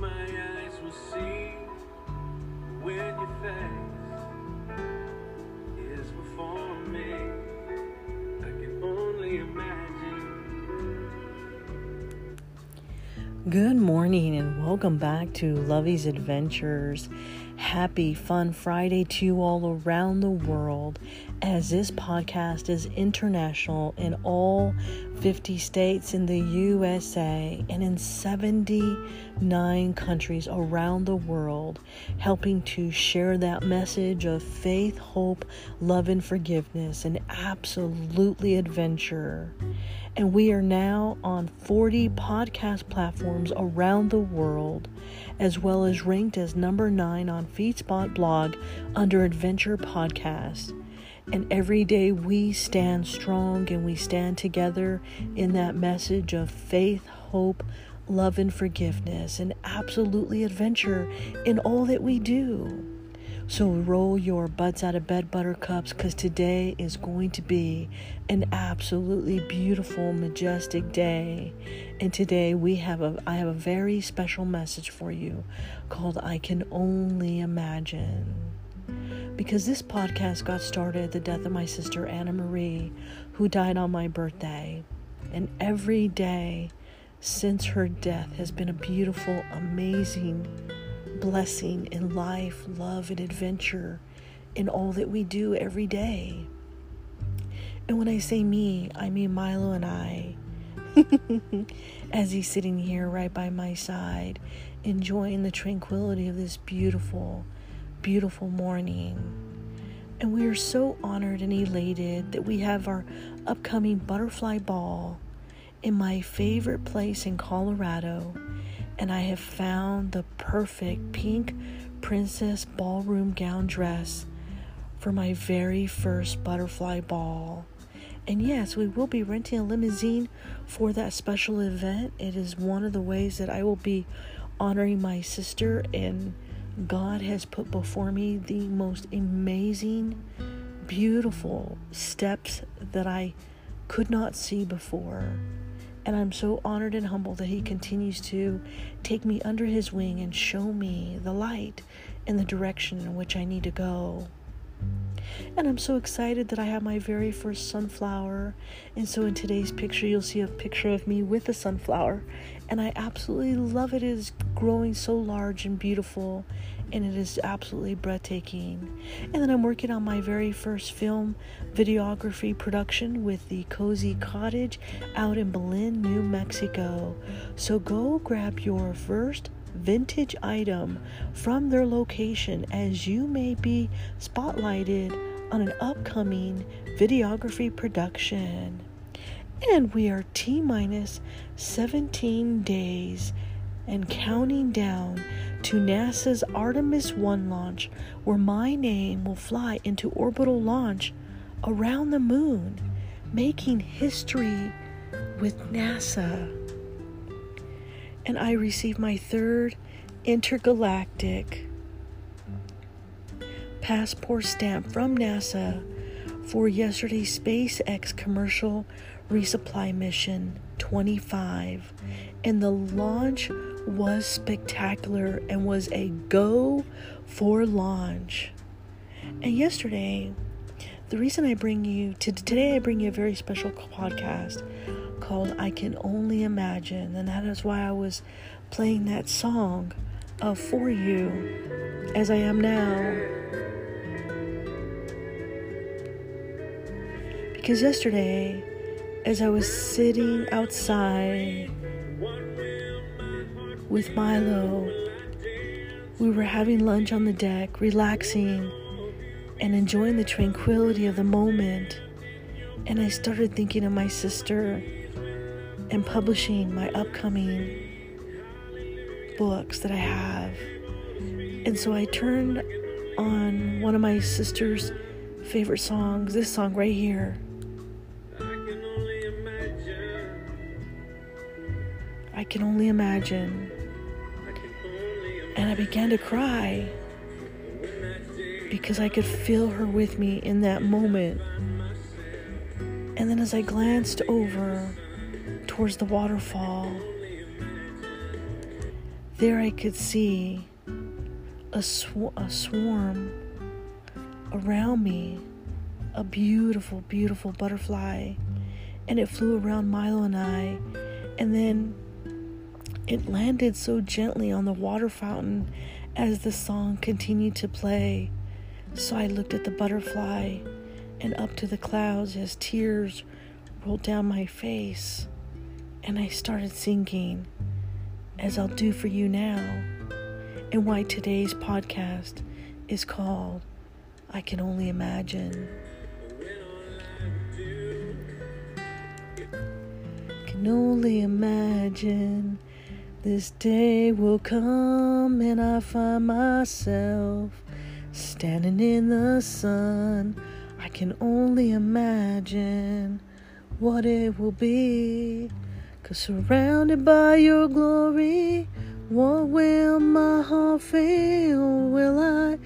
my eyes will see when you face Good morning and welcome back to Lovey's Adventures. Happy Fun Friday to you all around the world as this podcast is international in all 50 states in the USA and in 79 countries around the world, helping to share that message of faith, hope, love, and forgiveness, and absolutely adventure. And we are now on 40 podcast platforms around the world, as well as ranked as number nine on FeedSpot blog under Adventure Podcast. And every day we stand strong and we stand together in that message of faith, hope, love, and forgiveness, and absolutely adventure in all that we do. So roll your butts out of bed, buttercups, because today is going to be an absolutely beautiful, majestic day. And today we have a I have a very special message for you called I Can Only Imagine. Because this podcast got started at the death of my sister Anna Marie, who died on my birthday. And every day since her death has been a beautiful, amazing blessing in life, love, and adventure in all that we do every day. And when I say me, I mean Milo and I. As he's sitting here right by my side, enjoying the tranquility of this beautiful, beautiful morning. And we are so honored and elated that we have our upcoming butterfly ball in my favorite place in Colorado and I have found the perfect pink princess ballroom gown dress for my very first butterfly ball. And yes, we will be renting a limousine for that special event. It is one of the ways that I will be honoring my sister, and God has put before me the most amazing, beautiful steps that I could not see before. And I'm so honored and humbled that He continues to take me under His wing and show me the light and the direction in which I need to go. And I'm so excited that I have my very first sunflower. And so in today's picture, you'll see a picture of me with a sunflower. And I absolutely love it. It is growing so large and beautiful and it is absolutely breathtaking. And then I'm working on my very first film videography production with the Cozy Cottage out in Belen, New Mexico. So go grab your first vintage item from their location as you may be spotlighted on an upcoming videography production. And we are T minus 17 days and counting down to NASA's Artemis 1 launch, where my name will fly into orbital launch around the moon, making history with NASA. And I received my third intergalactic passport stamp from NASA for yesterday's SpaceX commercial resupply mission 25. And the launch was spectacular and was a go for launch. And yesterday, the reason I bring you to today, I bring you a very special podcast called I Can Only Imagine. And that is why I was playing that song of For You as I am now. Because yesterday, as I was sitting outside with Milo, we were having lunch on the deck, relaxing and enjoying the tranquility of the moment. And I started thinking of my sister and publishing my upcoming books that I have. And so I turned on one of my sister's favorite songs, this song right here. I can only imagine. And I began to cry because I could feel her with me in that moment. And then as I glanced over towards the waterfall, there I could see a, sw- a swarm around me, a beautiful, beautiful butterfly. And it flew around Milo and I. And then it landed so gently on the water fountain as the song continued to play. So I looked at the butterfly and up to the clouds as tears rolled down my face. And I started singing, as I'll do for you now, and why today's podcast is called I Can Only Imagine. Can only imagine this day will come and I find myself standing in the sun. I can only imagine what it will be. Cause surrounded by your glory, what will my heart feel? Will I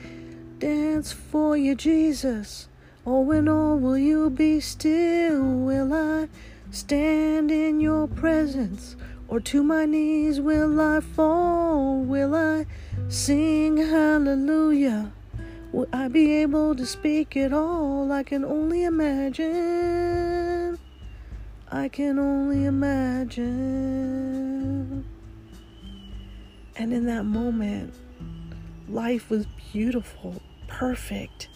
dance for you, Jesus? Or when all will you be still? Will I stand in your presence? Or to my knees will I fall? Will I sing hallelujah? Will I be able to speak it all? I can only imagine. I can only imagine. And in that moment, life was beautiful, perfect.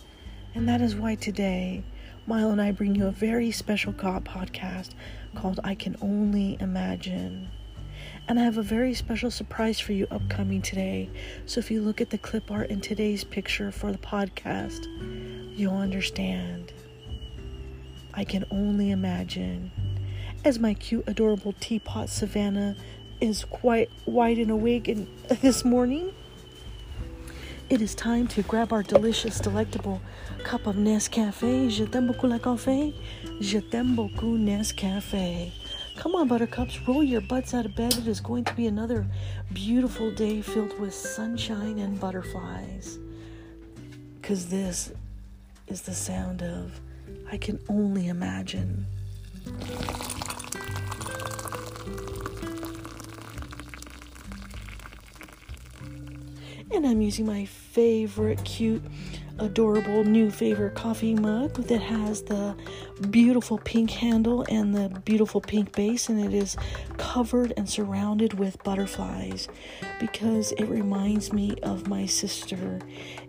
And that is why today, Milo and I bring you a very special God podcast called I Can Only Imagine. And I have a very special surprise for you upcoming today. So if you look at the clip art in today's picture for the podcast, you'll understand. I can only imagine. As my cute, adorable teapot Savannah is quite wide and awake and this morning, it is time to grab our delicious, delectable cup of Nescafe. Je t'aime beaucoup la café. Je t'aime beaucoup Nescafe. Come on, buttercups, roll your butts out of bed. It is going to be another beautiful day filled with sunshine and butterflies. Because this is the sound of I can only imagine. And I'm using my favorite cute adorable new favorite coffee mug that has the beautiful pink handle and the beautiful pink base, and it is covered and surrounded with butterflies because it reminds me of my sister.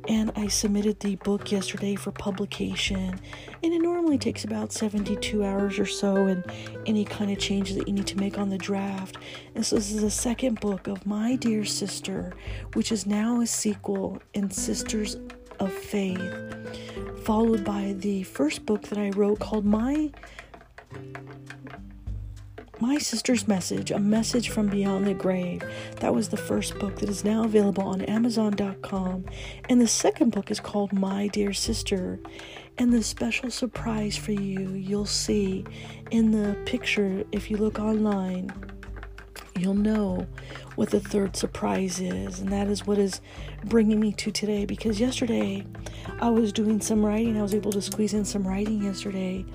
And I submitted the book yesterday for publication, and it normally takes about 72 hours or so, and any kind of changes that you need to make on the draft. And so, this is the second book of My Dear Sister, which is now a sequel in Sisters of faith, followed by the first book that I wrote called My my Sister's Message, a message from beyond the grave. That was the first book that is now available on Amazon.com. And the second book is called My Dear Sister. And the special surprise for you, you'll see in the picture if you look online you'll know what the third surprise is. And that is what is bringing me to today. Because yesterday I was doing some writing, I was able to squeeze in some writing yesterday,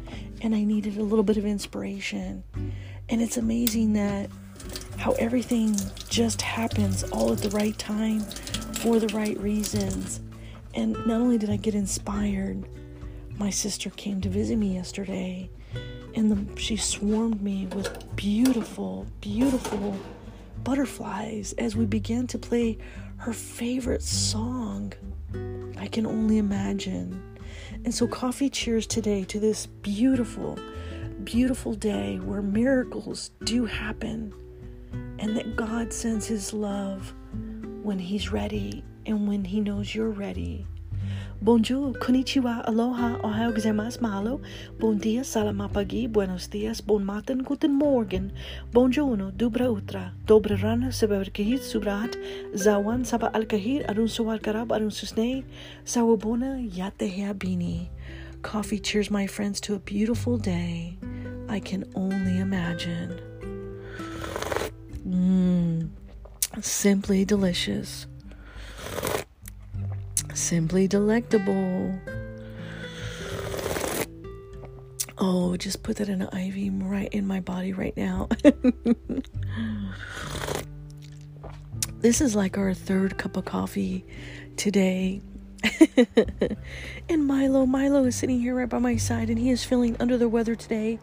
and I needed a little bit of inspiration. And it's amazing that how everything just happens all at the right time for the right reasons. And not only did I get inspired, my sister came to visit me yesterday and the, she swarmed me with beautiful, beautiful butterflies as we began to play her favorite song. I can only imagine. And so, coffee cheers today to this beautiful, beautiful day where miracles do happen and that God sends His love when He's ready and when He knows you're ready. Bonjour, konnichiwa, aloha, ohayou gozaimasu, mahalo, bon dia, salamapagi, buenos dias, bon matin, guten morgen, bonjourno, dubra utra, dobra rana, sebaberkahit, subrat, zawan, saba alkahir, arun suwal karab, arun susne, sawabona, yate bini. Coffee cheers my friends to a beautiful day. I can only imagine. Mmm, simply delicious simply delectable. Oh, just put that in an IV right in my body right now. this is like our third cup of coffee today. and Milo, Milo is sitting here right by my side and he is feeling under the weather today.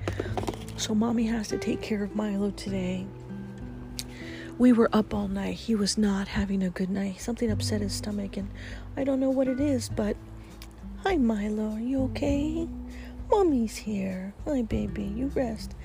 So mommy has to take care of Milo today. We were up all night. He was not having a good night. Something upset his stomach and I don't know what it is, but hi Milo, are you okay? Mommy's here. Hi baby, you rest.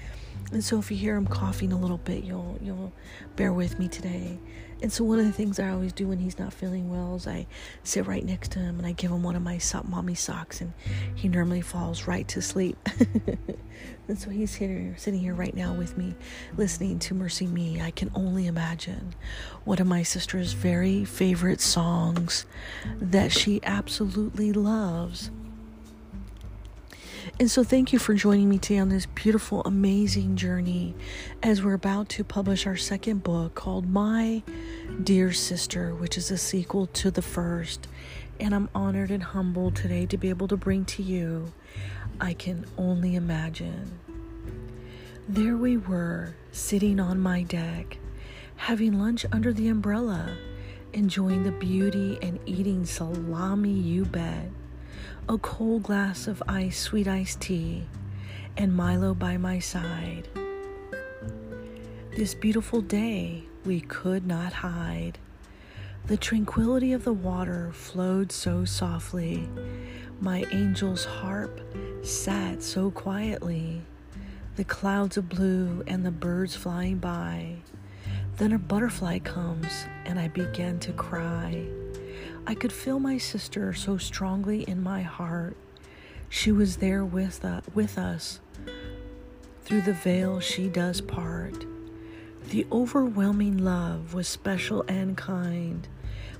And so if you hear him coughing a little bit, you'll you'll bear with me today. And so one of the things I always do when he's not feeling well is I sit right next to him and I give him one of my so- mommy socks, and he normally falls right to sleep. and so he's here, sitting here right now with me, listening to MercyMe. I can only imagine one of my sister's very favorite songs that she absolutely loves. And so, thank you for joining me today on this beautiful, amazing journey as we're about to publish our second book called My Dear Sister, which is a sequel to the first. And I'm honored and humbled today to be able to bring to you I Can Only Imagine. There we were, sitting on my deck, having lunch under the umbrella, enjoying the beauty and eating salami, you bet a cold glass of ice, sweet iced tea, and Milo by my side. This beautiful day we could not hide. The tranquility of the water flowed so softly. My angel's harp sat so quietly. The clouds of blue and the birds flying by. Then a butterfly comes and I begin to cry. I could feel my sister so strongly in my heart. She was there with, uh, with us. Through the veil, she does part. The overwhelming love was special and kind.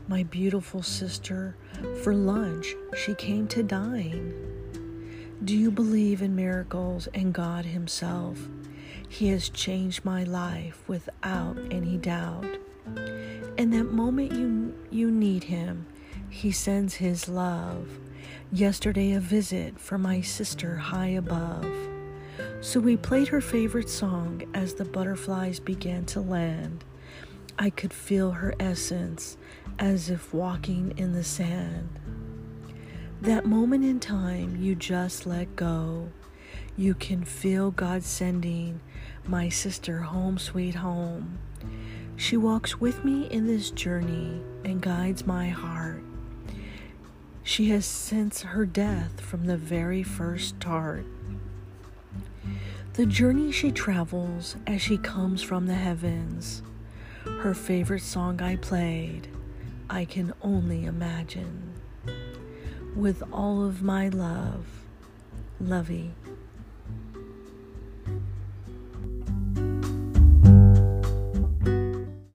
My beautiful sister, for lunch, she came to dine. Do you believe in miracles and God Himself? He has changed my life without any doubt. In that moment you, you need Him, he sends His love. Yesterday, a visit from my sister high above. So we played her favorite song as the butterflies began to land. I could feel her essence as if walking in the sand. That moment in time, you just let go. You can feel God sending my sister home, sweet home. She walks with me in this journey and guides my heart. She has since her death from the very first start. The journey she travels as she comes from the heavens. Her favorite song I played, I can only imagine. With all of my love, Lovey